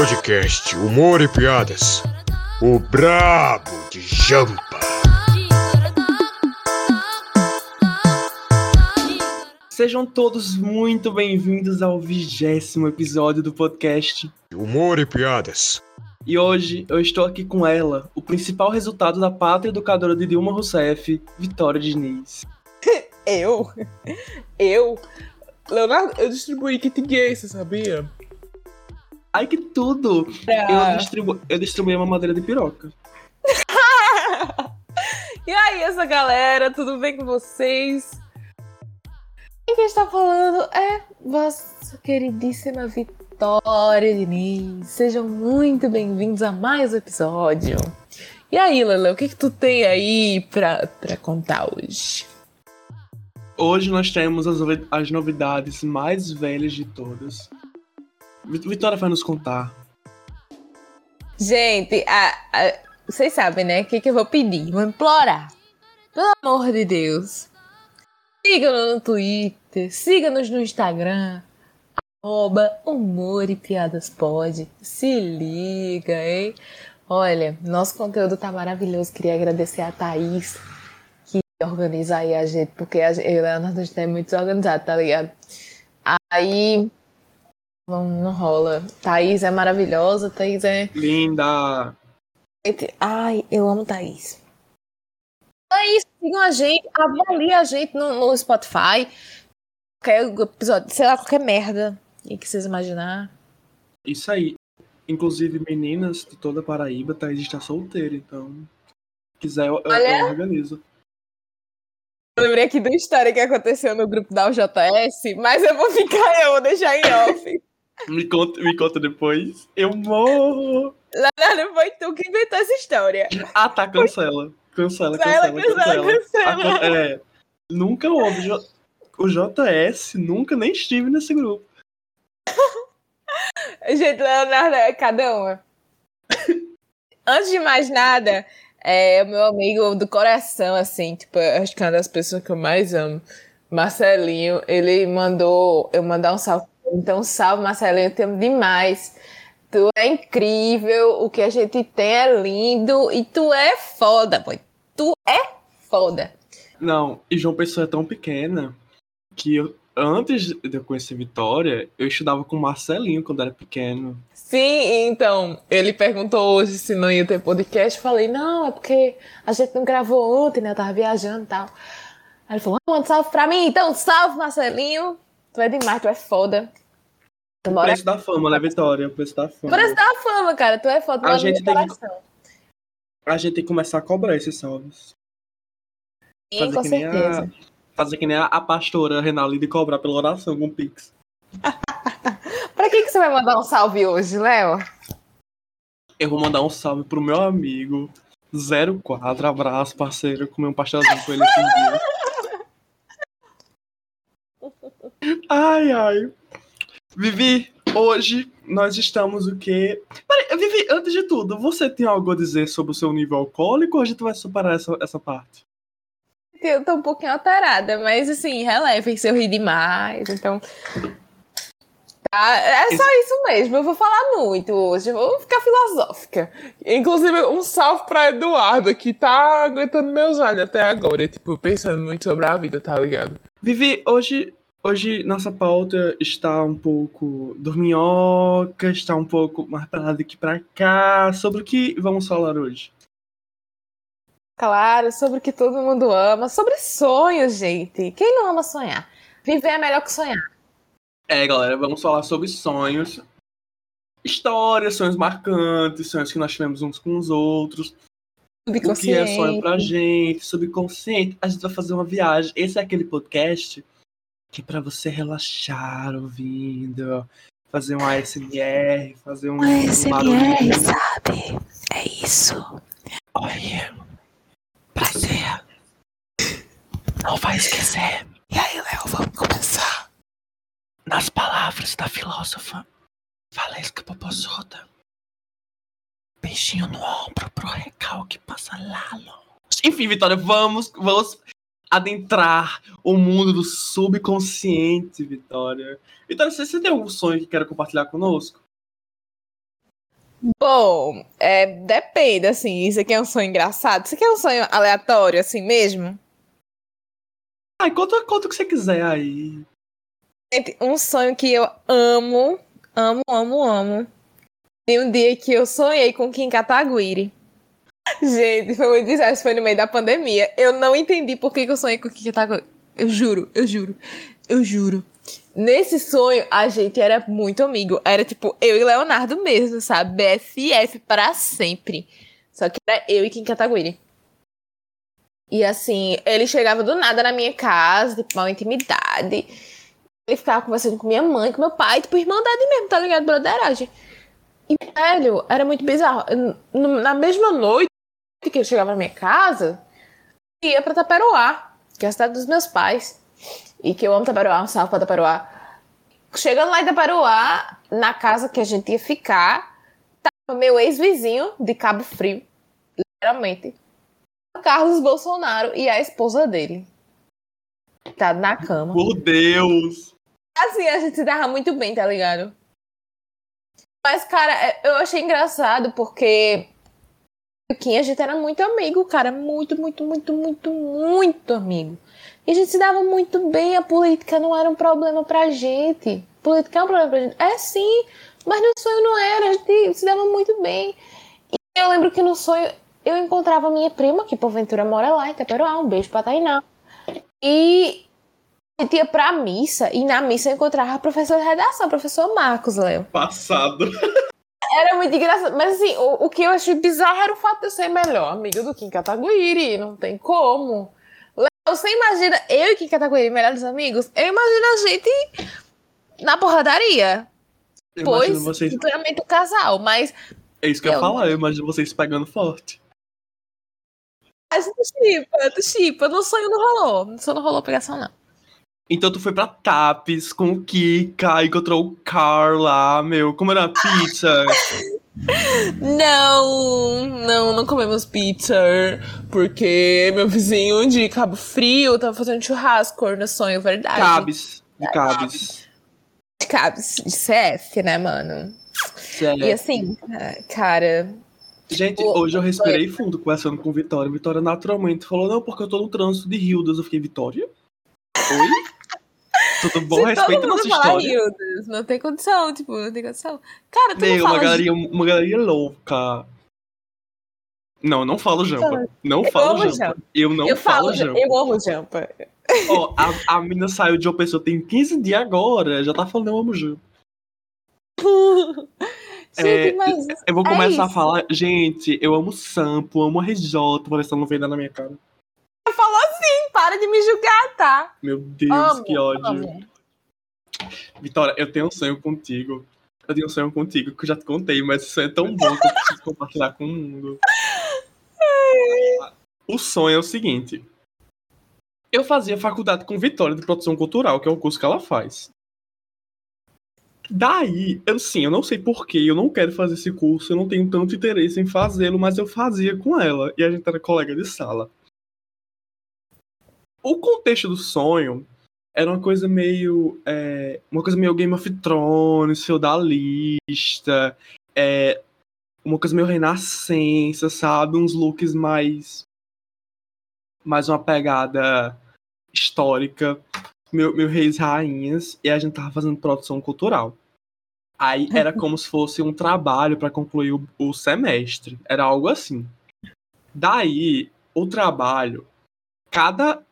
Podcast Humor e Piadas. O Brabo de Jampa. Sejam todos muito bem-vindos ao vigésimo episódio do podcast. Humor e Piadas. E hoje eu estou aqui com ela, o principal resultado da pátria educadora de Dilma Rousseff, Vitória Diniz. Eu? Eu? Leonardo, eu distribuí kit gay, você sabia? Ai que tudo! Ah. Eu, distribu eu distribuí uma madeira de piroca. E aí, essa galera, tudo bem com vocês? E quem está falando é vossa queridíssima Vitória Diniz. Sejam muito bem-vindos a mais um episódio. E aí, Lele, o que, que tu tem aí pra, pra contar hoje? Hoje nós temos as, as novidades mais velhas de todas. Vit- Vitória vai nos contar. Gente, a- a- vocês sabem, né? O que, que eu vou pedir? Vou implorar. Pelo amor de Deus. Siga-nos no Twitter, siga-nos no Instagram. Arroba Humor e Piadas Pode. Se liga, hein? Olha, nosso conteúdo tá maravilhoso. Queria agradecer a Thaís que organiza aí a gente, porque a eu e o Leonardo a gente é muito desorganizado, tá ligado? Aí. Não, não rola. Thaís é maravilhosa, Thaís é. Linda! Ai, eu amo Thaís. É isso, sigam a gente, avaliem a gente no, no Spotify. Qualquer episódio, sei lá, qualquer merda aí que vocês imaginar. Isso aí. Inclusive, meninas de toda a Paraíba, Thaís está solteira, então. Se quiser, eu- Olha. eu organizo. Eu lembrei aqui da história que aconteceu no grupo da UJS, mas eu vou ficar, eu vou deixar em off. Me conta, me conta depois. Eu morro! Leonardo, foi tu que inventou essa história. Ah, tá, cancela. Cancela, Cancela, cancela, cancela, cancela. cancela. Ah, É, nunca houve. O JS nunca nem estive nesse grupo. Gente, Leonardo é cada uma. Antes de mais nada, é o meu amigo do coração, assim, tipo, acho que é uma das pessoas que eu mais amo. Marcelinho, ele mandou eu mandar um salve. Então, salve, Marcelinho, eu te amo demais. Tu é incrível, o que a gente tem é lindo e tu é foda, boy. Tu é foda. Não, e João Pessoa é tão pequena que eu, antes de eu conhecer Vitória, eu estudava com Marcelinho quando era pequeno. Sim, então, ele perguntou hoje se não ia ter podcast. Eu falei, não, é porque a gente não gravou ontem, né? Eu tava viajando e tal. Aí ele falou, ah, manda salve pra mim. Então, salve, Marcelinho. Tu é demais, tu é foda. Tu O mora preço da fama, né, Vitória? O preço da fama. Parece da fama, cara. Tu é foda. tu A mora no gente meu tem que- coração. A gente tem que começar a cobrar esses salves. Sim, com que nem certeza. a, fazer que nem a, a pastora Renalida e cobrar pela oração com Pix. Pra que, que você vai mandar um salve hoje, Léo? Eu vou mandar um salve pro meu amigo 04, abraço, parceiro. Comi um pastelzinho com ele esses dias. Ai, ai. Vivi, hoje nós estamos o quê? Peraí, Vivi, antes de tudo, você tem algo a dizer sobre o seu nível alcoólico ou a gente vai superar essa, essa parte? Eu tô um pouquinho alterada, mas assim, relevem se eu rir demais, então. Tá, é só isso mesmo. Eu vou falar muito hoje, vou ficar filosófica. Inclusive, um salve pra Eduardo, que tá aguentando meus olhos até agora. Tipo, pensando muito sobre a vida, tá ligado? Vivi, hoje, hoje nossa pauta está um pouco dorminhoca, está um pouco mais pra lá do que pra cá. Sobre o que vamos falar hoje? Claro, sobre o que todo mundo ama, sobre sonhos, gente. Quem não ama sonhar? Viver é melhor que sonhar. É, galera, vamos falar sobre sonhos, histórias, sonhos marcantes, sonhos que nós tivemos uns com os outros, o que é sonho pra gente, subconsciente. A gente vai fazer uma viagem. Esse é aquele podcast que é pra você relaxar ouvindo, fazer um ASMR, fazer um, um barulhinho. sabe? É isso. Olha, prazer. Não vai esquecer. E aí, Léo, vamos começar. Nas palavras da filósofa Valesca Popozuda. Beijinho no ombro pro recalque passa lá longe. Enfim, Vitória, vamos, vamos adentrar o mundo do subconsciente, Vitória. Vitória, você, você tem algum sonho que quer compartilhar conosco? Bom, é, depende, assim, isso aqui é um sonho engraçado. Isso aqui é um sonho aleatório, assim mesmo? Ai, conta, conta o que você quiser aí. Gente, um sonho que eu amo, amo, amo, amo. Tem um dia que eu sonhei com Kim Kataguiri. Gente, foi muito desastre, foi no meio da pandemia. Eu não entendi por que, que eu sonhei com Kim Kataguiri. Eu juro, eu juro, eu juro. Nesse sonho, a gente era muito amigo. Era tipo eu e Leonardo mesmo, sabe? BFF para sempre. Só que era eu e Kim Kataguiri. E assim, ele chegava do nada na minha casa, tipo, uma intimidade. Ele ficava conversando com minha mãe, com meu pai, tipo, irmandade mesmo, tá ligado? Broderagem. E, velho, era muito bizarro. Na mesma noite que ele chegava na minha casa, ia pra Taperoá, que é a cidade dos meus pais. E que eu amo Taperoá, um salve pra Taperoá. Chegando lá em Taperoá, na casa que a gente ia ficar, tava meu ex-vizinho de Cabo Frio, literalmente. Carlos Bolsonaro e a esposa dele. Tá na cama. Por Deus! Assim, a gente se dava muito bem, tá ligado? Mas, cara, é, eu achei engraçado porque Kim, a gente era muito amigo, cara. Muito, muito, muito, muito, muito amigo. E a gente se dava muito bem, a política não era um problema pra gente. Política é um problema pra gente. É sim, mas no sonho não era, a gente se dava muito bem. E eu lembro que no sonho eu encontrava minha prima, que porventura mora lá em Itaperuá, um beijo pra Tainá. E a gente ia pra missa, e na missa eu encontrava a professora de redação, o professor Marcos, Léo. Passado. Era muito engraçado. Mas assim, o, o que eu achei bizarro era o fato de eu ser melhor amiga do Kim Kataguiri. Não tem como. Você imagina eu e Kim Kataguiri, melhores amigos? Eu imagino a gente na porradaria. Eu pois, vocês. plenamente o casal, mas. É isso que eu ia falar, eu imagino vocês pegando forte. A gente chipa, tu chipa. No sonho não rolou. No sonho não rolou pegação, não. Então tu foi pra Tapes com o Kika, encontrou o Carl lá, meu. Como era a pizza? Não, não, não comemos pizza. Porque meu vizinho de Cabo Frio tava fazendo churrasco no sonho, verdade. Cabes. De Cabes. Cabe de CF, né, mano? Sério. E assim, cara. Gente, O- hoje eu respirei fundo conversando com Vitória. Vitória naturalmente falou, não, porque eu tô no trânsito de Hildas. Eu fiquei, Vitória? Oi? Tudo bom? Respeita nossa história. Hildas, não tem condição, tipo, não tem condição. Cara, tu Meu, uma galeria, uma galeria louca. Não, não falo jampa. Não falo amo jampa. jampa. Eu não eu falo falo, jampa. eu amo jampa. Ó, a, a mina saiu de uma pessoa tem 15 dias agora. Já tá falando eu amo jampa. Gente, É, mas Eu vou É começar a isso. falar, gente, eu amo Sampo, amo RJ, parece que não veio dar na minha cara. Falou assim, para de me julgar, tá? Meu Deus, Amo, que ódio. amo. Vitória, eu tenho um sonho contigo. Eu tenho um sonho contigo que eu já te contei, mas esse sonho é tão bom que eu preciso compartilhar com o mundo. O sonho é o seguinte. Eu fazia faculdade com Vitória de produção cultural, que é o curso que ela faz. Daí, eu sim, eu não sei porquê, eu não quero fazer esse curso, eu não tenho tanto interesse em fazê-lo, mas eu fazia com ela, e a gente era colega de sala. O contexto do sonho era uma coisa meio. é, uma coisa meio Game of Thrones, feudalista, é, uma coisa meio renascença, sabe? Uns looks mais. mais uma pegada histórica, meu, meu reis rainhas, e a gente tava fazendo produção cultural. Aí era como se fosse um trabalho para concluir o, o semestre. Era algo assim. Daí, o trabalho, cada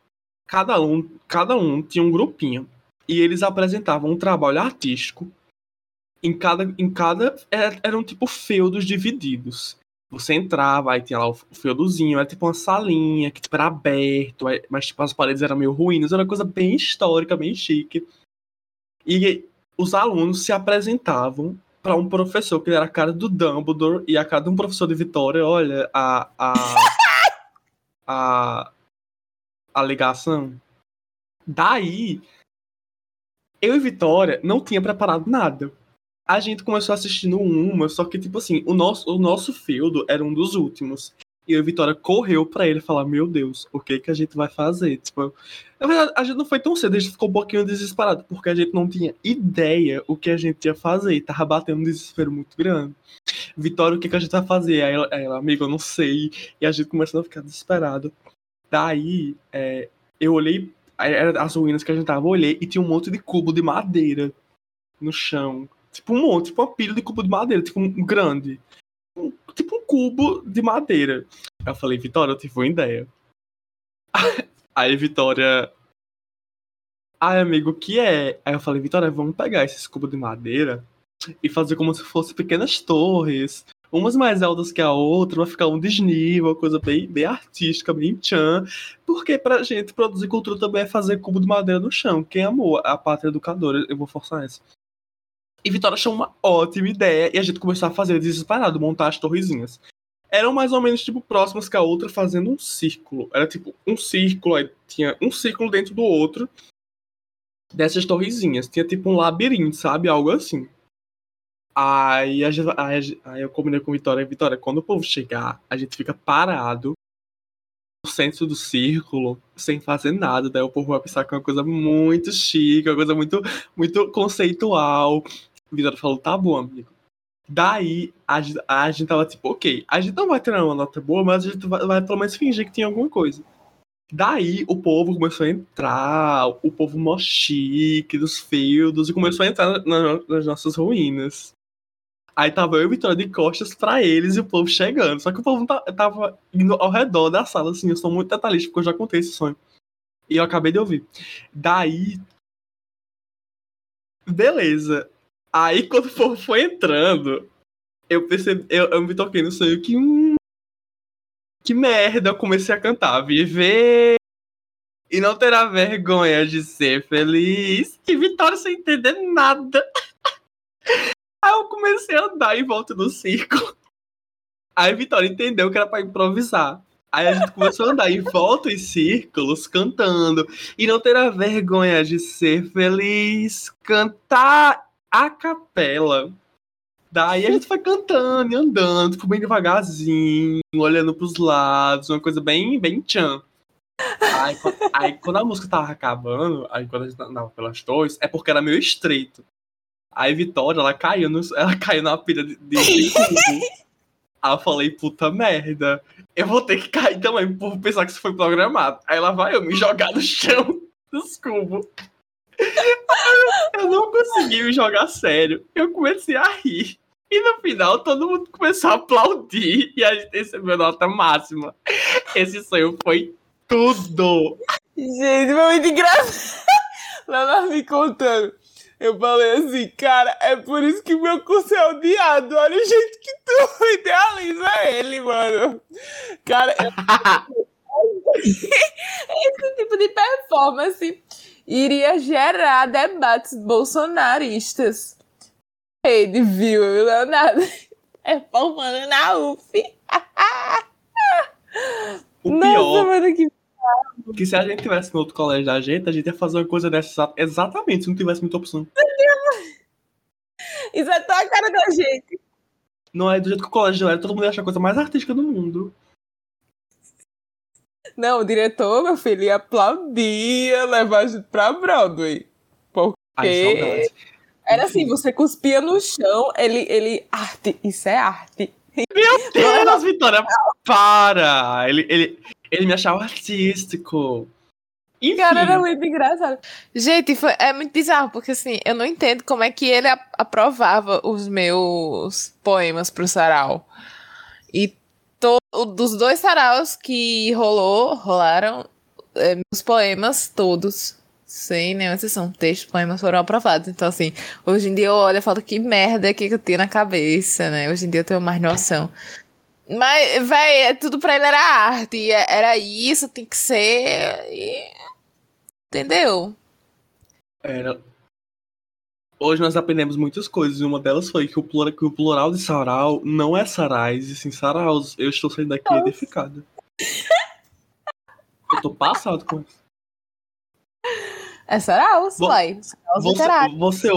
cada um, cada um tinha um grupinho e eles apresentavam um trabalho artístico em cada em cada era- eram tipo feudos divididos. Você entrava, aí tinha lá o feudozinho, era tipo uma salinha que tipo, era aberto, mas tipo as paredes eram meio ruínas, era uma coisa bem histórica, bem chique. E os alunos se apresentavam para um professor que era a cara do Dumbledore e a cara de um professor de Vitória, olha, a a a, a ligação. Daí, eu e Vitória não tinha preparado nada. A gente começou assistindo uma, só que, tipo assim, o nosso, o nosso feudo era um dos últimos. E a Vitória correu pra ele falar: Meu Deus, o que que a gente vai fazer? Tipo, na verdade, a gente não foi tão cedo, a gente ficou um pouquinho desesperado, porque a gente não tinha ideia o que a gente ia fazer. Tava batendo um desespero muito grande. Vitória, o que que a gente vai fazer? Aí ela, ela amigo, eu não sei. E a gente começou a ficar desesperado. Daí, é, eu olhei, era as ruínas que a gente tava, olhei e tinha um monte de cubo de madeira no chão. Tipo um monte, tipo uma pilha de cubo de madeira, tipo um grande. Um, tipo um cubo de madeira. Eu falei, Vitória, eu tive uma ideia. Aí, Vitória. Ai, amigo, o que é? Aí eu falei, Vitória, vamos pegar esses cubos de madeira e fazer como se fossem pequenas torres. Umas mais altas que a outra, vai ficar um desnível, uma coisa bem, bem artística, bem tchan. Porque pra gente produzir cultura também é fazer cubo de madeira no chão. Quem amou a pátria educadora, eu vou forçar essa. E Vitória achou uma ótima ideia e a gente começou a fazer desesperado, montar as torrezinhas. Eram mais ou menos, tipo, próximas que a outra, fazendo um círculo. Era tipo um círculo, aí tinha um círculo dentro do outro dessas torrezinhas. Tinha tipo um labirinto, sabe? Algo assim. Aí, a aí, aí eu combinei com Vitória. Vitória, quando o povo chegar, a gente fica parado no centro do círculo, sem fazer nada. Daí o povo vai pensar que é uma coisa muito chique, uma coisa muito, muito conceitual. Vitória falou, tá bom, amigo. Daí, a, a gente tava tipo, ok, a gente não vai ter uma nota boa, mas a gente vai, vai pelo menos fingir que tem alguma coisa. Daí, o povo começou a entrar, o povo mó chique, dos feudos, e começou a entrar na- nas nossas ruínas. Aí tava eu e Vitória de costas pra eles e o povo chegando. Só que o povo ta- tava indo ao redor da sala, assim. Eu sou muito detalhista porque eu já contei esse sonho. E eu acabei de ouvir. Daí. Beleza. Aí quando o povo foi entrando, eu percebi. Eu, eu me toquei no sonho que. Hum, que merda, eu comecei a cantar. Viver. E não terá vergonha de ser feliz. Que Vitória sem entender nada. Aí eu comecei a andar em volta do círculo. Aí a Vitória entendeu que era pra improvisar. Aí a gente começou a andar em volta em círculos, cantando. E não terá vergonha de ser feliz. Cantar a capela. Daí a gente foi cantando e andando, tipo, bem devagarzinho, olhando pros lados, uma coisa bem, bem tchan. Aí, aí quando a música tava acabando, aí quando a gente andava pelas torres, é porque era meio estreito. Aí Vitória, ela caiu, no, ela caiu na pilha de, de. Aí eu falei, puta merda, eu vou ter que cair também por pensar que isso foi programado. Aí ela vai eu me jogar no chão dos cubos. Eu não consegui me jogar sério. Eu comecei a rir. E no final todo mundo começou a aplaudir e a gente recebeu nota máxima. Esse sonho foi tudo. Gente, foi muito engraçado. Lá me contando. Eu falei assim, cara, é por isso que meu curso é odiado. Olha o jeito que tu idealiza ele, mano. Cara, eu- esse tipo de performance iria gerar debates bolsonaristas. Rede, viu, Leonardo? Performando na UF. O Nossa, pior mano, que é que se a gente tivesse no outro colégio da gente, a gente ia fazer uma coisa dessa exa- exatamente se não tivesse muita opção. Isso é tão a cara da gente. Não é do jeito que o colégio era, todo mundo ia achar a coisa mais artística do mundo. Não, o diretor, meu filho, ia aplaudir, levar a gente pra Broadway. Ai, Que? saudades. Era assim, você cuspia no chão, ele, ele, arte, isso é arte. Meu Deus, Vitória, para! Ele, ele, ele me achava artístico. Enfim, Cara, era muito engraçado. Gente, foi- é muito bizarro, porque assim, eu não entendo como é que ele aprovava os meus poemas pro sarau. E to- dos dois saraus que rolou, rolaram é, meus poemas todos. Sem nenhuma exceção. Textos, poemas foram aprovados. Então, assim, hoje em dia eu olho e falo que merda que eu tinha na cabeça, né? Hoje em dia eu tenho mais noção. Mas, véi, tudo pra ele era arte. e Era isso, tem que ser. e- Entendeu? era. Hoje nós aprendemos muitas coisas, e uma delas foi que o, plural, que o plural de sarau não é sarais, e sim saraus. Eu estou saindo daqui edificada. Eu tô passado com isso. É saraus. Saraus Você, você,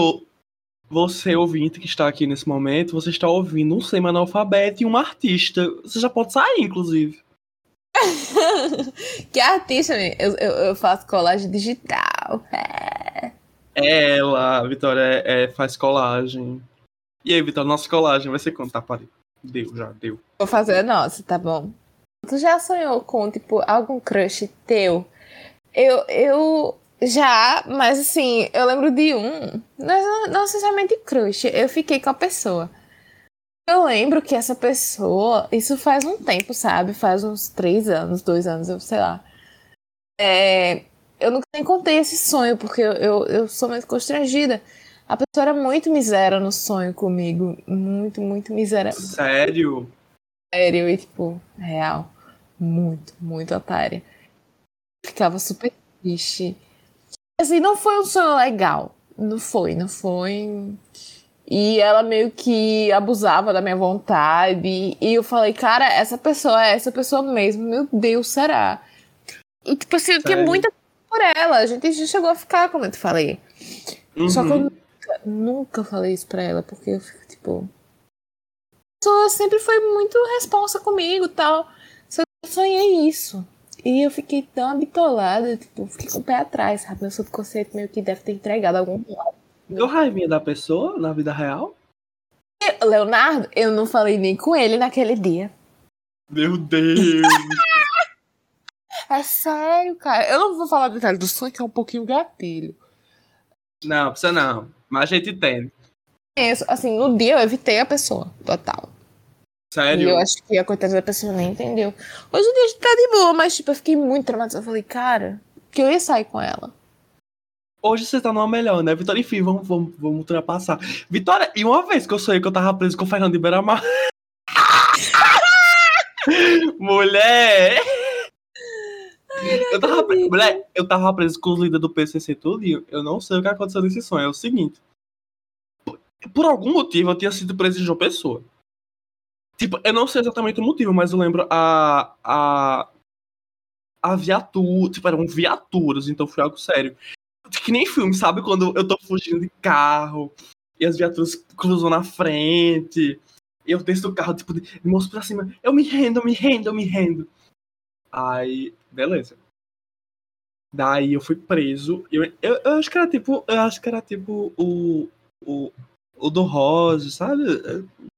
você, ouvinte que está aqui nesse momento, você está ouvindo um semi-analfabeto e um artista. Você já pode sair, inclusive. que artista, eu, eu, eu faço colagem digital. É. Ela, a Vitória, é, é, faz colagem. E aí, Vitória, nossa colagem vai ser quanto? Tá, parei. Deu, já, deu. Vou fazer a nossa, tá bom. Tu já sonhou com, tipo, algum crush teu? Eu, eu já, mas assim, eu lembro de um. Não, não necessariamente crush, eu fiquei com a pessoa. Eu lembro que essa pessoa, isso faz um tempo, sabe? Faz uns três anos, dois anos, eu sei lá. É, eu nunca nem contei esse sonho, porque eu, eu, eu sou muito constrangida. A pessoa era muito miséria no sonho comigo. Muito, muito miséria. Sério? Sério, e tipo, real. Muito, muito otária. Ficava super triste. Assim, não foi um sonho legal. Não foi, não foi. E ela meio que abusava da minha vontade. E eu falei, cara, essa pessoa é essa pessoa mesmo. Meu Deus, será? E tipo assim, eu tinha muita por ela. A gente já chegou a ficar, como eu te falei. Uhum. Só que eu nunca, nunca falei isso pra ela, porque eu fico, tipo. A pessoa sempre foi muito responsa comigo tal. Só que eu sonhei isso. E eu fiquei tão habitolada, tipo, fiquei com o pé atrás, sabe? Meu subconsciente meio que deve ter entregado algum lado. Deu raivinha da pessoa na vida real? Leonardo, eu não falei nem com ele naquele dia. Meu Deus! é sério, cara. Eu não vou falar detalhe do sonho, que é um pouquinho gatilho. Não, precisa não. Mas a gente entende. Assim, no dia eu evitei a pessoa, total. Sério? E eu acho que a coitada da pessoa nem entendeu. Hoje em dia tá de boa, mas tipo, eu fiquei muito traumatizada. Eu falei, cara, que eu ia sair com ela. Hoje você tá numa melhor, né? Vitória, enfim, vamos, vamos, vamos ultrapassar. Vitória, e uma vez que eu sonhei que eu tava preso com o Fernando de Beiramar. Mulher! eu tava, preso, mulher, eu tava preso com os líderes do PCC tudo e eu não sei o que aconteceu nesse sonho. É o seguinte. Por, algum motivo eu tinha sido preso em João Pessoa. Tipo, eu não sei exatamente o motivo, mas eu lembro a. a a viatura, tipo, eram viaturas, então foi algo sério que nem filme, sabe? Quando eu tô fugindo de carro e as viaturas cruzam na frente. E eu desço do carro, tipo, de moço pra cima. Eu me rendo, eu me rendo, eu me rendo. Aí, beleza. Daí eu fui preso. Eu, eu, eu acho que era tipo. Eu acho que era tipo o. O, o do Rose, sabe?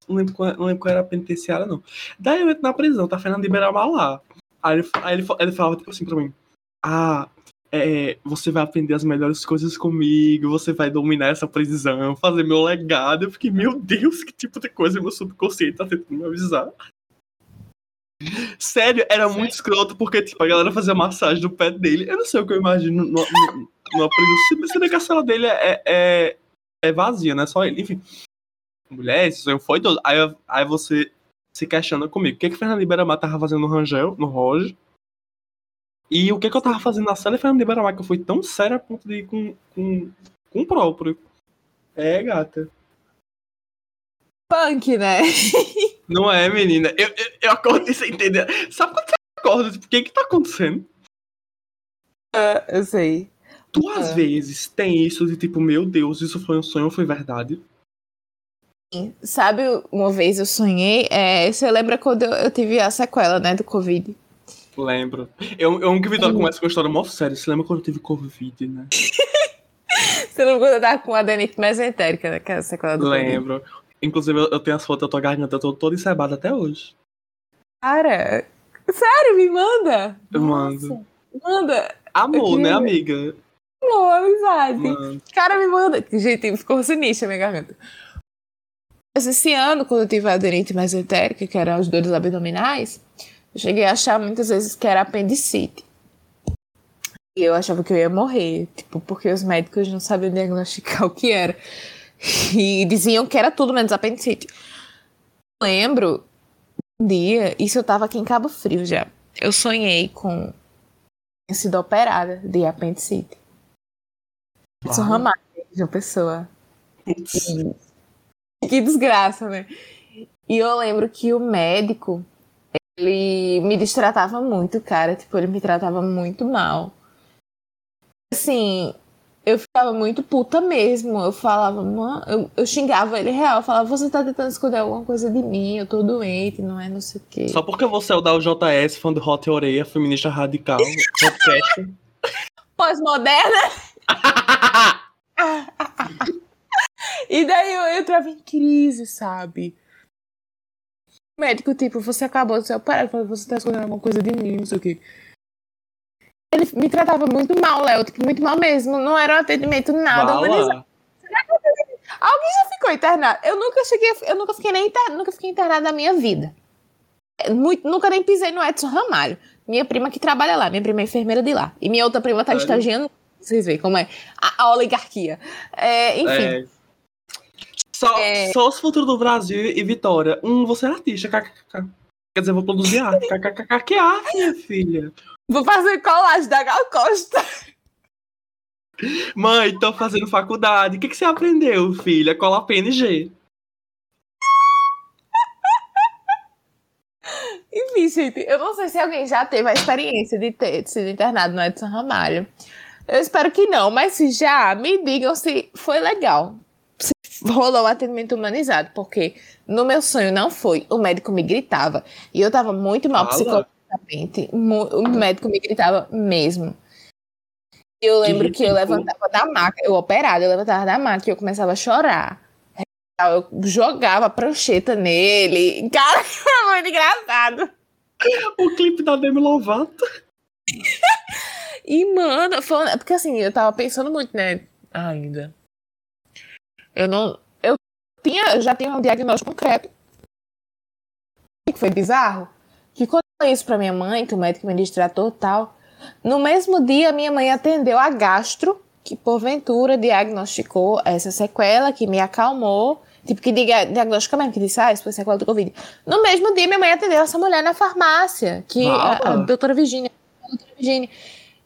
Não lembro, qual, não lembro qual era a penitenciária, não. Daí eu entro na prisão, tá Fernando de Beiramar lá. Aí ele, aí ele, ele falava, tipo assim pra mim. Ah, é, você vai aprender as melhores coisas comigo, você vai dominar essa prisão, fazer meu legado. Eu fiquei, meu Deus, que tipo de coisa meu subconsciente tá tentando me avisar. Sério, era muito escroto, porque, tipo, a galera fazia massagem no pé dele. Eu não sei o que eu imagino numa, numa prisão. Se bem que a cela dele é, é, é vazia, né? Só ele. Enfim. Mulher, esse sonho foi todo. Aí, aí você se questiona comigo. O que que Fernando Iberamar tava fazendo no Rangel, no Roger? E o que, que eu tava fazendo na sala Fernando de Beiramar, que eu fui tão sério a ponto de ir com, com, com o próprio. É, gata. Punk, né? Não é, menina. Eu, eu, eu acordei sem entender. Sabe quando você acorda? Tipo, o que que tá acontecendo? É, eu sei. Tu, às vezes, tem isso de tipo, meu Deus, isso foi um sonho ou foi verdade? Sabe, uma vez eu sonhei, é, você lembra quando eu, eu tive a sequela, né, do Covid? Lembro. Eu, eu que Vitória começa com uma história mó séria. Você lembra quando eu tive Covid, né? Você lembra quando eu tava com a adenite mesentérica, né? Que é a sequela do Lembro. Covid. Inclusive, eu, tenho as fotos da tua garganta, eu tô toda encebada até hoje. Cara, sério, me manda. Eu mando. Manda. Amor, né, amiga? Amor, amizade. Mano. Cara, me manda. Gente, ficou sinistra a minha garganta. Esse ano, quando eu tive a aderente mesentérica, que eram os dores abdominais, eu cheguei a achar muitas vezes que era apendicite. E eu achava que eu ia morrer, tipo, porque os médicos não sabiam diagnosticar o que era. E diziam que era tudo menos apendicite. lembro um dia, isso eu tava aqui em Cabo Frio já. Eu sonhei com tinha sido operada de apendicite. Isso ramada de uma pessoa. que desgraça, né? E eu lembro que o médico ele me destratava muito, cara. Tipo, ele me tratava muito mal. Assim, eu ficava muito puta mesmo. Eu falava, mano, eu, eu xingava ele real. Eu falava, você tá tentando esconder alguma coisa de mim, eu tô doente, não é não sei o quê. Só porque você é o da UJS, fã do Hot Oreia, feminista radical, podcast. Pós-moderna. e daí eu entrava em crise, sabe? O médico, tipo, você acabou de ser operado, você tá escondendo alguma coisa de mim, não sei o quê. Ele me tratava muito mal, Léo, tipo, muito mal mesmo. Não era um atendimento nada Fala. humanizado. Alguém já ficou internado? Eu nunca cheguei, eu nunca fiquei nem inter- nunca fiquei internada na minha vida. É, Muito, nunca nem pisei no Edson Ramalho. Minha prima que trabalha lá, minha prima é enfermeira de lá. E minha outra prima tá Sério? estagiando. Vocês veem como é a, a oligarquia. É, enfim. É. Só, É. só os futuros do Brasil e Vitória. Um, você é artista, kkkk. Quer dizer, vou produzir arte, kkkk. Que arte, minha filha? Vou fazer colagem da Gal Costa. Mãe, tô fazendo faculdade. O que, que você aprendeu, filha? Colar PNG. Enfim, gente, eu não sei se alguém já teve a experiência de ter sido internado no Edson Ramalho. Eu espero que não, mas se já, me digam se foi legal. Rolou atendimento humanizado, porque no meu sonho não foi. O médico me gritava. E eu tava muito mal Fala. psicologicamente. O médico me gritava mesmo. E eu lembro que eu ridículo. levantava da maca, eu operada, eu levantava da maca e eu começava a chorar. Eu jogava prancheta nele. Cara, foi muito engraçado. O clipe da Demi Lovato. E, mano, foi, porque assim, eu tava pensando muito, né? Ainda. Eu não. Eu tinha, eu já tinha um diagnóstico concreto. O que foi bizarro? Que quando eu falei isso pra minha mãe, que o médico me distratou tal, no mesmo dia minha mãe atendeu a gastro, que porventura diagnosticou essa sequela, que me acalmou. Tipo, que diga, diagnostica mesmo, que disse, ah, isso foi sequela do Covid. No mesmo dia, minha mãe atendeu essa mulher na farmácia, que a, a doutora Virginia. A doutora Virginia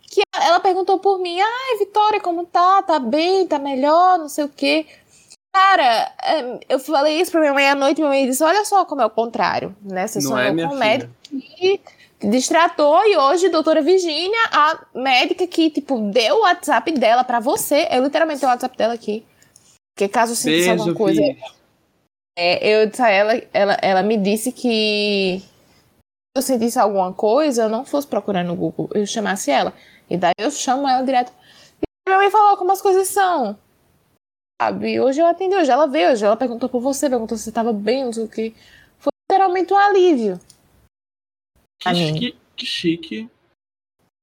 que ela perguntou por mim, ai, Vitória, como tá? Tá bem? Tá melhor? Não sei o quê. Cara, é, eu falei isso pra minha mãe à noite, minha mãe disse, olha só como é o contrário, né? Você Não sonhou é, com um filha? médico que distratou e hoje, doutora Virgínia, a médica que, tipo, deu o WhatsApp dela pra você, eu literalmente tenho o WhatsApp dela aqui. Porque caso sentisse alguma coisa, é, eu ela, ela, ela me disse que se eu sentisse alguma coisa, eu não fosse procurar no Google, eu chamasse ela. E daí eu chamo ela direto. E minha mãe falou como as coisas são. Sabe? Hoje eu atendi, hoje ela veio, hoje ela perguntou por você, perguntou se você tava bem, não sei o que. Foi literalmente um alívio. Que, chique, que chique.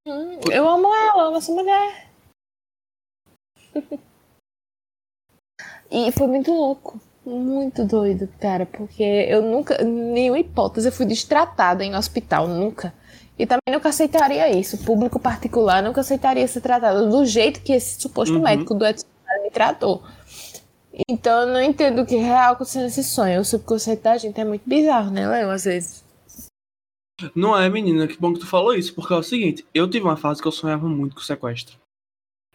Hum, eu amo ela, eu amo essa mulher. e foi muito louco. Muito doido, cara, porque eu nunca, nenhuma hipótese, eu fui destratada em hospital, nunca. E também nunca aceitaria isso. Público particular nunca aceitaria ser tratado do jeito que esse suposto Uhum. médico do Edson me tratou. Então eu não entendo o que é real acontecendo nesse sonho. O subconceito da gente é muito bizarro, né, Léo? Às vezes. Não é, menina, que bom que tu falou isso, porque é o seguinte, eu tive uma fase que eu sonhava muito com sequestro.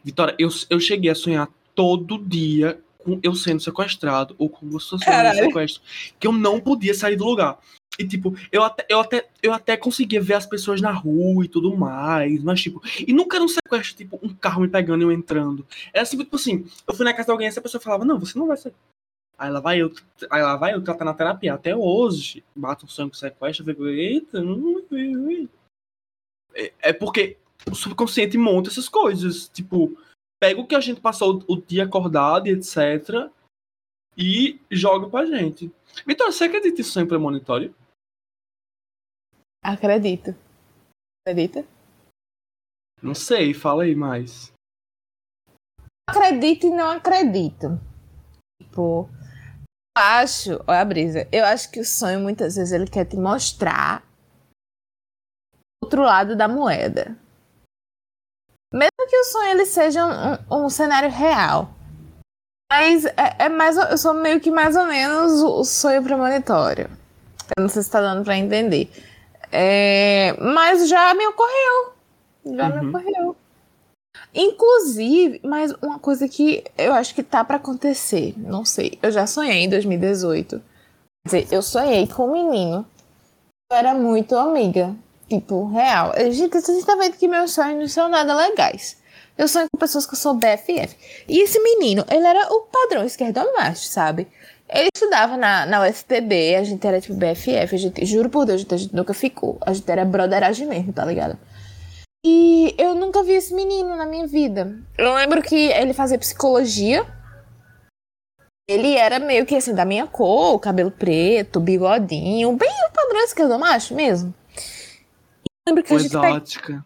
Vitória, eu, eu cheguei a sonhar todo dia com eu sendo sequestrado ou com você sendo sequestro, que eu não podia sair do lugar. E tipo, eu até, eu até, eu até conseguia ver as pessoas na rua e tudo mais, mas tipo, e nunca era um sequestro, tipo, um carro me pegando e eu entrando. Era assim, tipo assim, eu fui na casa de alguém e essa pessoa falava, não, você não vai sair. Aí lá vai eu, aí lá vai eu tratar na terapia. Até hoje, bato um com sequestro, eu fico, eita, ui. É, é porque o subconsciente monta essas coisas. Tipo, pega o que a gente passou o, dia acordado e etc. E joga pra gente. Vitor, você acredita em sonho premonitório? Acredito. Acredita? Não sei, fala aí mais. acredito e não acredito. Tipo, eu acho, olha a brisa, eu acho que o sonho muitas vezes ele quer te mostrar outro lado da moeda. O sonho ele seja um, um- cenário real. Mas é, é mais, eu sou meio que mais ou menos o, sonho premonitório. Eu não sei se tá dando pra entender. É, mas já me ocorreu. Já me Uhum. ocorreu. Inclusive, mas uma coisa que eu acho que tá pra acontecer, não sei. Eu já sonhei em 2018. Quer dizer, eu sonhei com um menino. Eu era muito amiga. Tipo, real. Gente, vocês estão vendo que meus sonhos não são nada legais. Eu sonho com pessoas que eu sou BFF. E esse menino, ele era o padrão esquerdomacho, sabe? Ele estudava na, na UFPB, a gente era tipo BFF, a gente, juro por Deus, a gente nunca ficou. A gente era broderagem mesmo, tá ligado? E eu nunca vi esse menino na minha vida. Eu lembro que ele fazia psicologia. Ele era meio que assim, da minha cor, cabelo preto, bigodinho, bem o padrão esquerdomacho mesmo. Eu lembro que a gente. Exótica.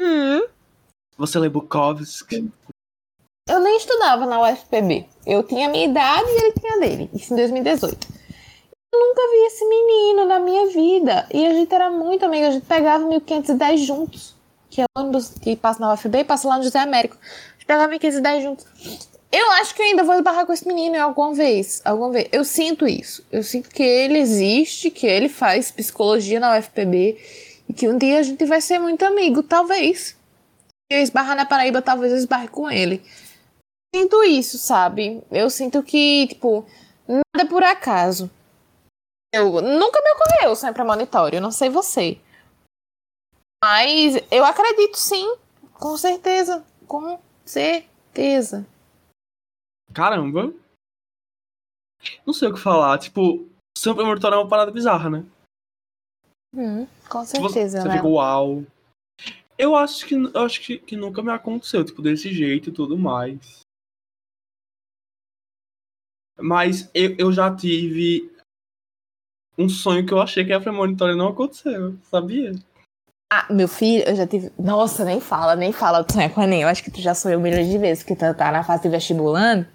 Hum, Você lê Bukowski? Eu nem estudava na UFPB. Eu tinha a minha idade e ele tinha a dele. Isso em 2018. Eu nunca vi esse menino na minha vida. E a gente era muito amiga. A gente pegava 1510 juntos. Que é o ônibus que passa na UFB e passa lá no José Américo. A gente pegava 1510 juntos. Eu acho que eu ainda vou esbarrar com esse menino alguma vez. Alguma vez. Eu sinto isso. Eu sinto que ele existe, que ele faz psicologia na UFPB. E que um dia a gente vai ser muito amigo, talvez. Se eu esbarrar na Paraíba, talvez eu esbarre com ele sinto isso, sabe? Eu sinto que, tipo, nada por acaso. Eu, nunca me ocorreu sempre a monitório, não sei você. Mas eu acredito sim, com certeza. Com certeza. Caramba. Não sei o que falar. Tipo, sempre monitor é uma parada bizarra, né? Hum, com Tipo, Você, certeza, você né? fica, uau. Eu acho que eu acho que, que nunca me aconteceu, tipo, desse jeito e tudo mais. Mas eu, eu já tive um sonho que eu achei que era premonitório e não aconteceu, sabia? Ah, meu filho, eu já tive. Nossa, nem fala, nem fala de sonhar com o Enem. Eu acho que tu já sonhou milhões de vezes, porque tu tá na fase de vestibulando.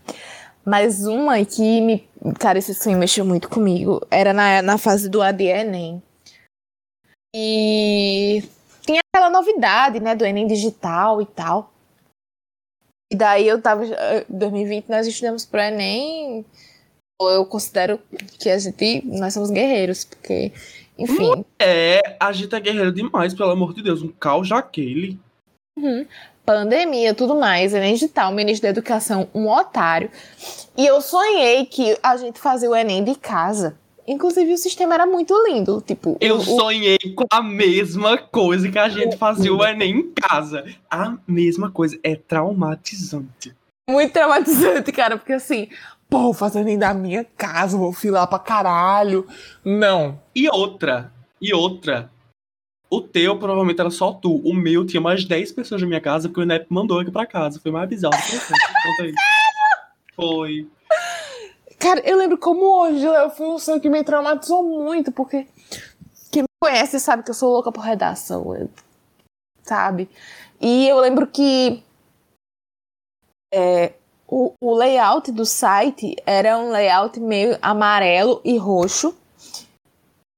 Mas uma que me. Cara, esse sonho mexeu muito comigo. Era na, na fase do AD Enem. E tinha aquela novidade, né, do Enem digital e tal. E daí eu tava. Em 2020 nós estudamos pro Enem. Eu considero que a gente. Nós somos guerreiros, porque. Enfim. É, a gente é guerreiro demais, pelo amor de Deus. Um caos aquele. pandemia, tudo mais, Enem digital, ministro da Educação, um otário. E eu sonhei que a gente fazia o Enem de casa. Inclusive, o sistema era muito lindo. Tipo, Eu o- sonhei com a mesma coisa que a gente fazia o Enem em casa. A mesma coisa. É traumatizante. Muito traumatizante, cara, porque assim, pô, vou fazer nem da minha casa, vou filar pra caralho. Não. E outra, e outra. O teu provavelmente era só tu. O meu tinha mais 10 pessoas na minha casa, porque o INEP mandou aqui pra casa. Foi mais bizarro. que eu sei. Conta aí. Foi. Cara, eu lembro como hoje, foi um sonho que me traumatizou muito, porque quem me conhece sabe que eu sou louca por redação, sabe? E eu lembro que é, o, o layout do site era um layout meio amarelo e roxo.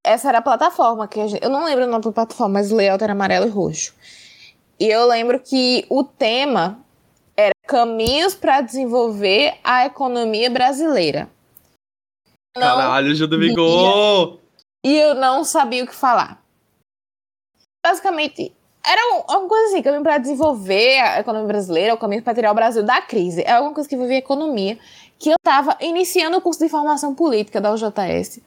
Essa era a plataforma que a gente, eu não lembro o nome da plataforma, mas o layout era amarelo e roxo. E eu lembro que o tema era caminhos para desenvolver a economia brasileira. Caralho, Gil do Vigor! e eu não sabia o que falar. Basicamente, era um- alguma coisa assim, caminho para desenvolver a economia brasileira, o caminho para tirar o Brasil da crise. É alguma coisa que envolvia economia, que eu estava iniciando o curso de formação política da UJS.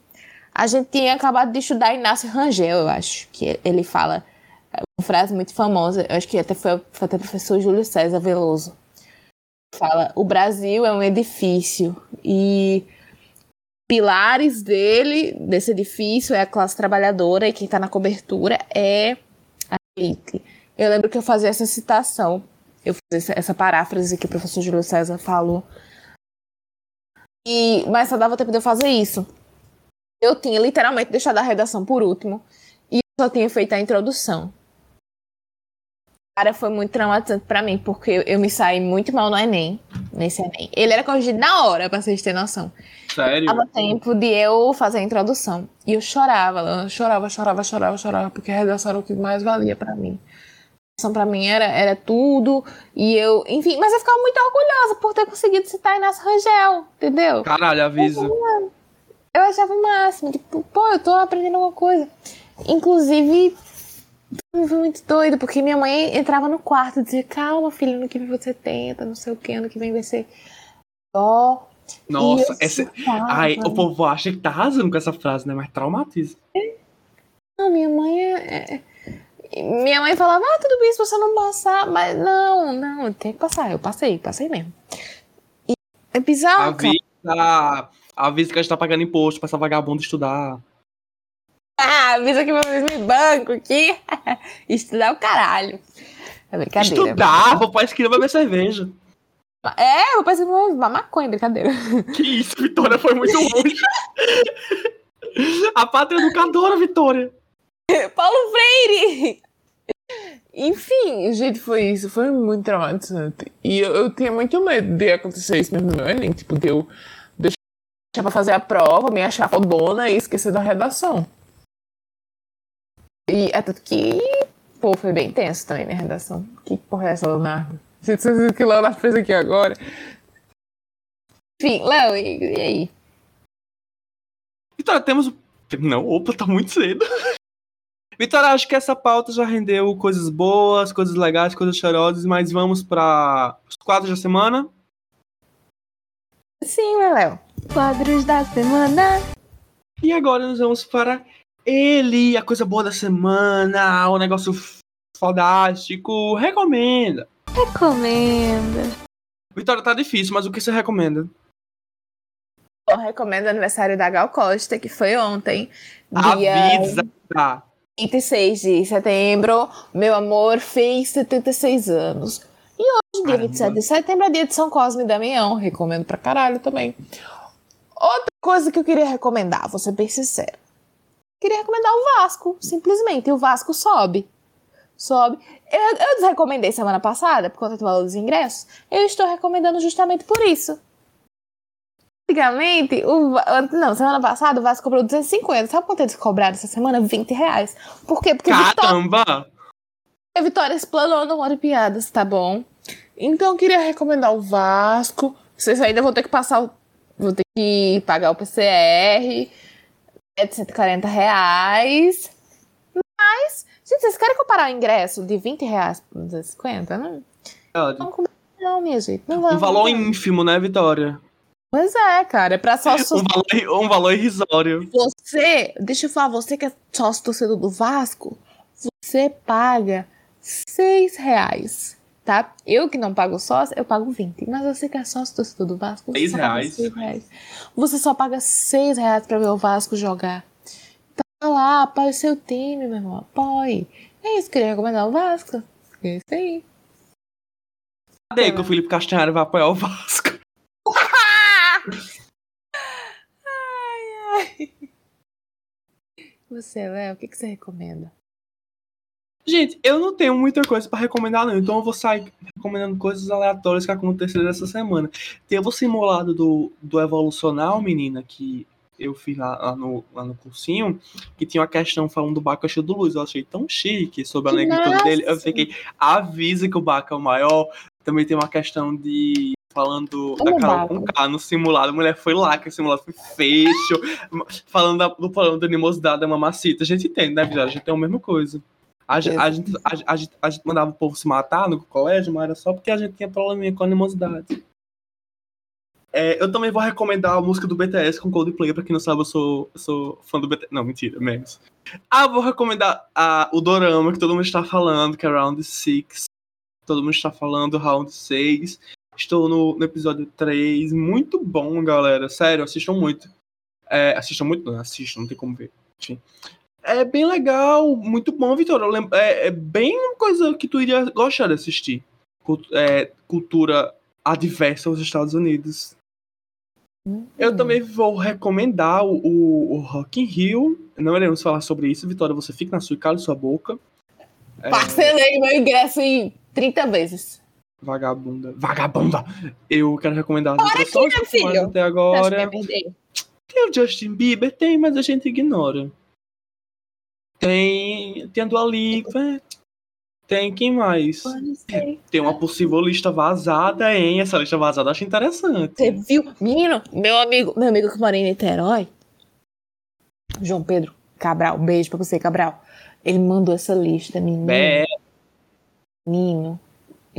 A gente tinha acabado de estudar Inácio Rangel, eu acho, que ele fala uma frase muito famosa, eu acho que até foi, foi até o professor Júlio César Veloso. Fala, o Brasil é um edifício e pilares dele, desse edifício, é a classe trabalhadora e quem está na cobertura é a elite. Eu lembro que eu fazia essa citação, eu fazia essa, paráfrase que o professor Júlio César falou. E, mas só dava tempo de eu fazer isso. Eu tinha literalmente deixado a redação por último e só tinha feito a introdução. Cara, foi muito traumatizante pra mim, porque eu, eu me saí muito mal no Enem, nesse Enem. Ele era corrigido na hora, pra vocês terem noção. Sério? Dava tempo de eu fazer a introdução. E eu chorava, eu chorava, chorava, chorava, chorava, porque a redação era o que mais valia pra mim. A redação pra mim era, era tudo. E eu, enfim, mas eu ficava muito orgulhosa por ter conseguido citar Inácio Rangel, entendeu? Caralho, avisa. Eu achava o máximo, tipo, pô, eu tô aprendendo alguma coisa. Inclusive, muito doido, porque minha mãe entrava no quarto e dizia, calma, filho, ano que vem você tenta, não sei o que, ano que vem vai ser ó. Nossa, essa. surtava. Ai, o povo acha que tá arrasando com essa frase, né? Mas traumatiza. Não, minha mãe é. é- Minha mãe falava, ah, tudo bem se você não passar, mas não, não, tem que passar. Eu passei, passei mesmo. E é bizarro, cara. Avisa, avisa que a gente tá pagando imposto pra essa vagabunda estudar. Ah, avisa que vocês me bancam aqui. Estudar o caralho. É brincadeira. Estudar, vou pra esquina beber cerveja. É, vou parecer uma maconha, brincadeira. Que isso, Vitória foi muito longe. a pátria educadora, Vitória. Paulo Freire! Enfim, gente, foi isso. Foi muito traumatizante. E eu, eu tinha muito medo de acontecer isso mesmo no meu Enem. Tipo, de eu deixar pra fazer a prova, me achar fodona e esquecer da redação. E é tudo que, pô, foi bem tenso também minha redação. Que porra é essa, Leonardo? Vocês viram o que o Leonardo fez aqui agora? Enfim, Léo, e, e aí? Vitória, temos. Não, opa, tá muito cedo. Vitória, acho que essa pauta já rendeu coisas boas, coisas legais, coisas chorosas, mas vamos para os quadros da semana. Sim, né, Léo? Quadros da semana. E agora nós vamos para ele, a coisa boa da semana, o negócio fodástico. Recomenda. Recomenda. Vitória, tá difícil, mas o que você recomenda? Eu recomendo o aniversário da Gal Costa, que foi ontem. Dia Avisa. 26 de setembro. Meu amor fez 76 anos. E hoje, dia Caramba. 27 de setembro, é dia de São Cosme e Damião. Recomendo pra caralho também. Outra coisa que eu queria recomendar, vou ser bem sincera. Queria recomendar o Vasco, simplesmente. E o Vasco sobe. Sobe. Eu, eu desrecomendei semana passada, por conta do valor dos ingressos. Eu estou recomendando justamente por isso. Antigamente, o, não, semana passada o Vasco cobrou 250. Sabe quanto eles cobraram essa semana? 20 reais. Por quê? Porque Vitória, Caramba! a Vitória explanou no Hora Piadas, tá bom? Então eu queria recomendar o Vasco. Vocês ainda vão ter que passar o. Vou ter que pagar o PCR. É de 140 reais. Mas, gente, vocês querem comparar o ingresso de 20 reais por 250? Não, não, combina não, minha gente. Não vai Um valor ínfimo, né, Vitória? Pois é, cara. É pra sócio Um valor, um valor irrisório. Você, deixa eu falar, você que é sócio torcedor do Vasco, você paga 6 reais, tá? Eu que não pago sócio, eu pago 20. Mas você que é sócio torcedor do Vasco, você Seis só paga reais. 6 reais. Você só paga 6 reais pra ver o Vasco jogar. Tá lá, apoie seu time, meu irmão, apoie. É isso, queria recomendar o Vasco. É isso aí. Cadê que o Felipe Castanheira vai apoiar o Vasco? Você, Léo, o que, que você recomenda? Gente, eu não tenho muita coisa pra recomendar, não. Então eu vou sair recomendando coisas aleatórias que aconteceram essa semana. Teve o simulado do, do Evolucional, menina, que eu fiz lá, lá no, lá no cursinho, que tinha uma questão falando do Baca cheio do Luz. Eu achei tão chique sobre a negritude dele. Eu fiquei, avisa que o Baca é o maior. Também tem uma questão de. Falando da Como Carol Baca? com K no simulado. A mulher foi lá, que o simulado foi fecho. falando da, do falando da animosidade da mamacita. A gente entende, né, Vitória? A gente tem a mesma coisa. A, gen- a gente, a, a gente, a gente mandava o povo se matar no colégio, mas era só porque a gente tinha probleminha com animosidade. É, eu também vou recomendar a música do BTS com Coldplay, pra quem não sabe, eu sou, eu sou fã do BTS. Não, mentira, menos. Ah, vou recomendar a, o Dorama, que todo mundo está falando, que é Round 6. Todo mundo está falando Round 6. Estou no, no episódio 3. Muito bom, galera. Sério, assistam muito. É, assistam muito, não, assistam, não tem como ver. Enfim. É bem legal, muito bom, Vitor. É, é bem uma coisa que tu iria gostar de assistir. É, cultura adversa aos Estados Unidos. Eu também vou recomendar o, o, o Rock in Rio. Não iremos falar sobre isso, Vitória. Você fica na sua e cala sua boca. É, Parcelei meu ingresso em 30 vezes. vagabunda. Vagabunda! Eu quero recomendar Olha aqui, meu que eu filho. até agora. perder? Tem o Justin Bieber? Tem, mas a gente ignora. Tem. Tem a Dua Lipa. Tem quem mais? Tem uma possível lista vazada, hein? Essa lista vazada eu acho interessante. Você viu? Menino, meu amigo, meu amigo que mora em Niterói, João Pedro Cabral, beijo pra você, Cabral. Ele mandou essa lista, menino. É, Menino,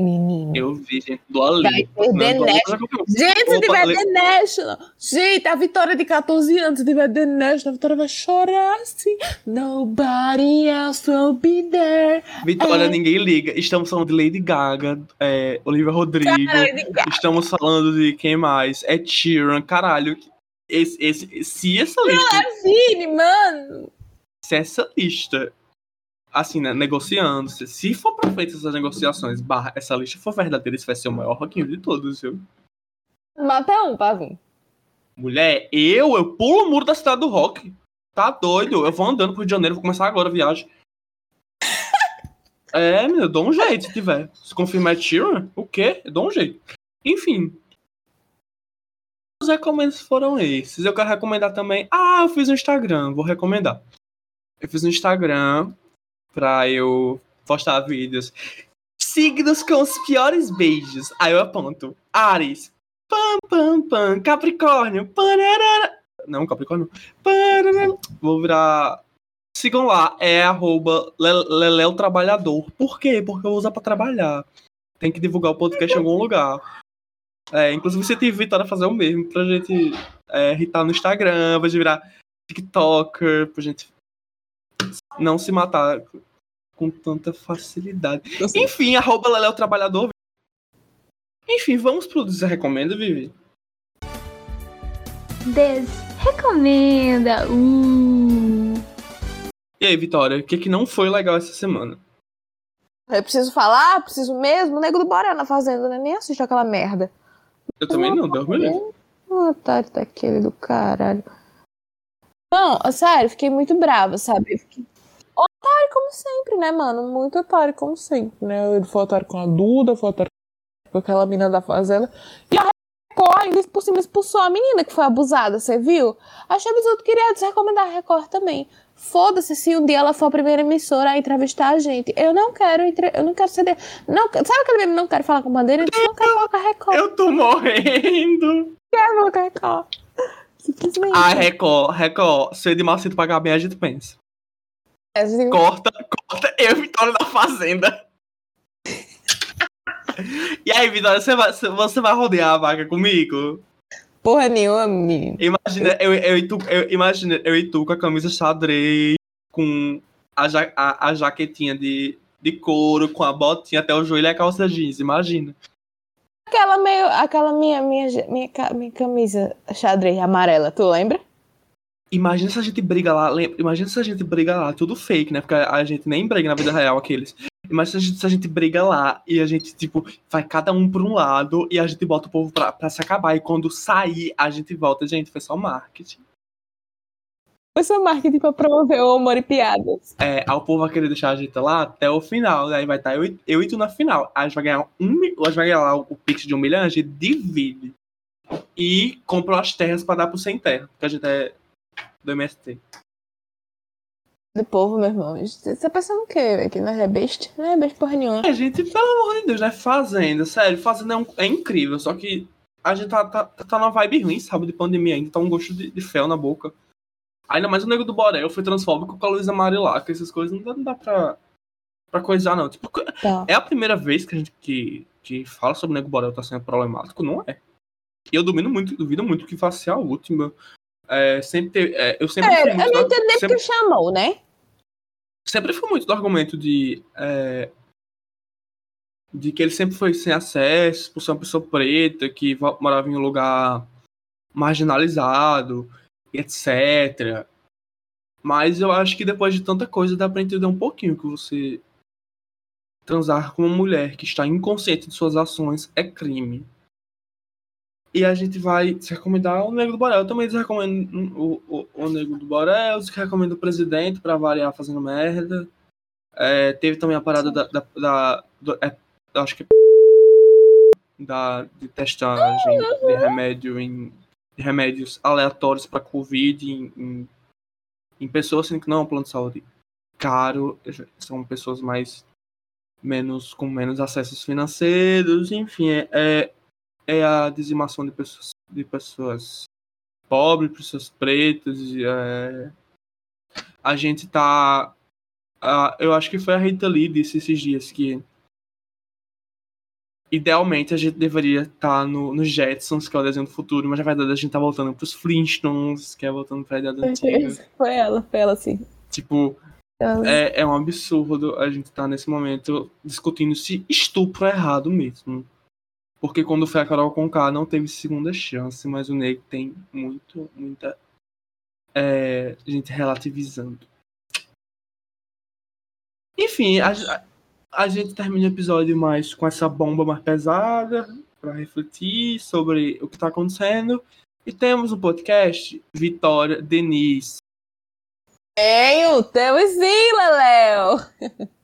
Menino. Eu vi gente do ali. Vai ter The National. Gente, se tiver The National. Gente, a Vitória de 14 anos, se tiver The National, a Vitória vai chorar assim. Nobody else will be there. Vitória, É. ninguém liga. Estamos falando de Lady Gaga, é, Olivia Rodrigo. Gaga. Estamos falando de quem mais? É Sheeran, caralho. Esse, esse, se essa lista, Vini, mano. se essa lista, assim, né, negociando, se, se for pra frente essas negociações, barra, essa lista for verdadeira, isso vai ser o maior rockinho de todos, viu? Mata um pra vir. Mulher, eu, eu pulo o muro da cidade do rock. Tá doido? Eu vou andando pro Rio de Janeiro, vou começar agora a viagem. É, meu, eu dou um jeito se tiver. Se confirmar é Sheeran, o quê? Eu dou um jeito. Enfim. Os recomendos foram esses. Eu quero recomendar também. Ah, eu fiz no Instagram, vou recomendar. Eu fiz no Instagram pra eu postar vídeos. Signos com os piores beijos. Aí eu aponto. Ares. Pam, pam, pam. Capricórnio. Pararara. Não, Capricórnio. Pararara. Vou virar. Sigam lá. É arroba Le- Leléu Trabalhador. Por quê? Porque eu usar pra trabalhar. Tem que divulgar o podcast em algum lugar. É, inclusive, você tem Vitória fazer o mesmo pra gente é, irritar no Instagram, pra gente virar TikToker, pra gente não se matar com tanta facilidade. Enfim, arroba Leléu Trabalhador. Enfim, vamos pro Desrecomenda, Vivi. Desrecomenda. Uh. E aí, Vitória, o que, que não foi legal essa semana? Eu preciso falar? Preciso mesmo? O nego do Borel na fazenda, né? Nem assisto aquela merda. Eu também não, Deus me livre. Um otário daquele do caralho. Não, sério, fiquei muito brava, sabe? Fiquei... Como sempre, né, mano? Muito otário como sempre, né? Ele foi otário com a Duda, foi otário com aquela menina da fazenda. E a Record ainda por cima expulsou a menina que foi abusada, você viu? Achei absurdo, queria desrecomendar a Record também. Foda-se se um dia ela for a primeira emissora a entrevistar a gente. Eu não quero, entre... eu não quero ceder. Não, sabe aquele meme, não quero falar com bandeira? Eu disse, não quero falar com a Record. Eu tô morrendo. quero falar com a Record. Simplesmente. Ah, Record, Record, se o Edmar Cito pagar bem, a gente pensa. Assim, Corta, corta eu, Vitória da Fazenda. E aí, Vitória, você vai, você vai rodear a vaca comigo? Porra nenhuma, menino. Imagina, eu, eu, e tu, eu, imagina, eu e tu com a camisa xadrez, com a, ja, a, a jaquetinha de, de couro, com a botinha até o joelho e a calça jeans, imagina. Aquela meio. Aquela minha, minha, minha, minha camisa xadrez amarela, tu lembra? Imagina se a gente briga lá, lembra- imagina se a gente briga lá, tudo fake, né? Porque a, gente nem briga na vida real, aqueles. Imagina se a, gente, se a gente briga lá e a gente, tipo, vai cada um por um lado e a gente bota o povo pra, pra se acabar. E quando sair, a gente volta. Gente, foi só marketing. Foi só marketing pra promover o amor e piadas. É, o povo vai querer deixar a gente lá até o final. Daí vai estar eu, e- eu e tu na final. Aí a gente vai ganhar um a gente vai ganhar lá o, o pix de um milhão, a gente divide. E comprou as terras pra dar pro sem terra. Porque a gente é do MST. Do povo, meu irmão. Você tá pensando o quê, velho? Que nós é besta? Não é besta porra nenhuma. É, gente, pelo amor de Deus, né? Fazenda, sério, Fazenda é, um- é incrível, só que a gente tá, tá, tá numa vibe ruim, sabe, de pandemia ainda, tá um gosto de, de fel na boca. Ainda mais o Nego do Borel foi transfóbico com a Luísa Marilaca, essas coisas não dá, não dá pra, pra coisar, não. Tipo, Tá. é a primeira vez que a gente que, que fala sobre o Nego Borel tá sendo problemático, não é? E eu duvido muito, duvido muito que faça ser a última. É, sempre teve- é, eu sempre É, eu não entendi nem sempre- porque chamou, né? sempre foi muito do argumento de. é, de que ele sempre foi sem acesso, por ser uma pessoa preta, que va- morava em um lugar marginalizado, etc. Mas eu acho que depois de tanta coisa dá pra entender um pouquinho que você transar com uma mulher que está inconsciente de suas ações é crime. E a gente vai se recomendar o Negro do Borel. Eu também desrecomendo o, o, o Negro do Borel, recomendo o presidente pra variar fazendo merda. É, teve também a parada da. da, da- do- é, acho que. Da, de testagem de remédio em. De remédios aleatórios pra Covid em, em, em pessoas sendo que não é um plano de saúde caro, são pessoas mais. menos com menos acessos financeiros, enfim, é, é, é a dizimação de pessoas, de pessoas pobres, pessoas pretas. é, a gente tá. ah, eu acho que foi a Rita Lee disse esses dias que idealmente a gente deveria estar no, no Jetsons, que é o desenho do futuro, mas na verdade a gente tá voltando pros Flintstones, que é voltando pra idade antiga. Foi ela, foi ela sim. Tipo, é, é um absurdo a gente estar tá nesse momento discutindo se estupro é errado mesmo. Porque quando foi a Carol Conká não teve segunda chance, mas o Nego tem muito, muita é, gente relativizando. Enfim, a, a gente termina o episódio mais com essa bomba mais pesada para refletir sobre o que está acontecendo. E temos um podcast, Vitória Denise. Tenho, temos sim, Leléo.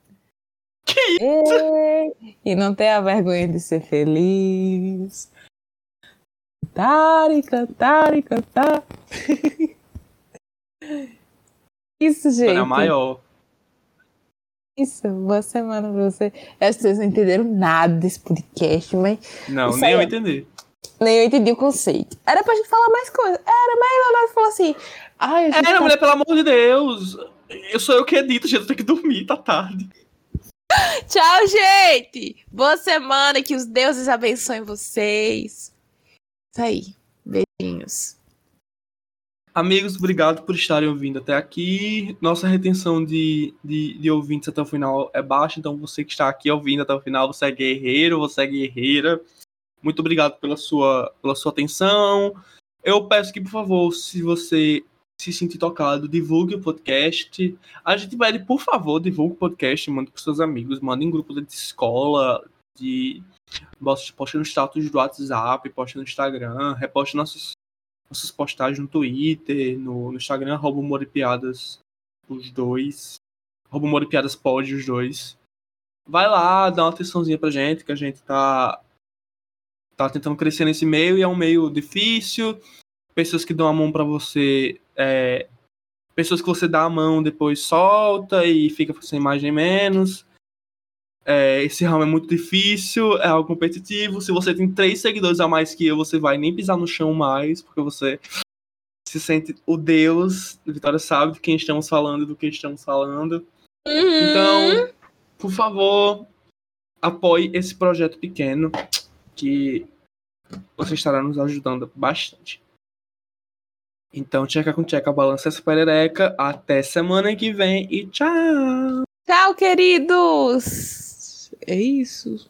Que isso? E não tem a vergonha de ser feliz. Cantar e cantar e cantar. Isso, gente. É maior. Isso, boa semana pra você. As pessoas não entenderam nada desse podcast, mas. Não, nem eu é... entendi. Nem eu entendi o conceito. Era pra gente falar mais coisas. Era, mas a Leonardo falou assim. Ai, Era, tá... mulher, pelo amor de Deus. Eu sou eu que edito, gente. Eu tenho que dormir, tá tarde. Tchau, gente! Boa semana, que os deuses abençoem vocês. Isso aí. Beijinhos. Amigos, obrigado por estarem ouvindo até aqui. Nossa retenção de, de, de, ouvintes até o final é baixa, então você que está aqui ouvindo até o final, você é guerreiro, você é guerreira. Muito obrigado pela sua, pela sua atenção. Eu peço que, por favor, se você se sentir tocado, divulgue o podcast. A gente pede, por favor, divulgue o podcast, mande para seus amigos, mande em grupo de escola, de poste no status do WhatsApp, poste no Instagram, reposte nossos, nossas postagens no Twitter, no, no Instagram, arroba Moripiadas, os dois. Arroba Moripiadas pode, os dois. Vai lá, dá uma atençãozinha pra gente, que a gente tá, tá tentando crescer nesse meio e é um meio difícil. Pessoas que dão a mão para você é, pessoas que você dá a mão depois solta e fica sem imagem menos. É, esse ramo é muito difícil, é algo competitivo. Se você tem três seguidores a mais que eu, você vai nem pisar no chão mais, porque você se sente o Deus. Vitória sabe de quem estamos falando e do que estamos falando. Uhum. Então, por favor, apoie esse projeto pequeno que você estará nos ajudando bastante. Então, tcheca com tcheca, balança essa perereca. Até semana que vem e tchau! Tchau, queridos! É isso.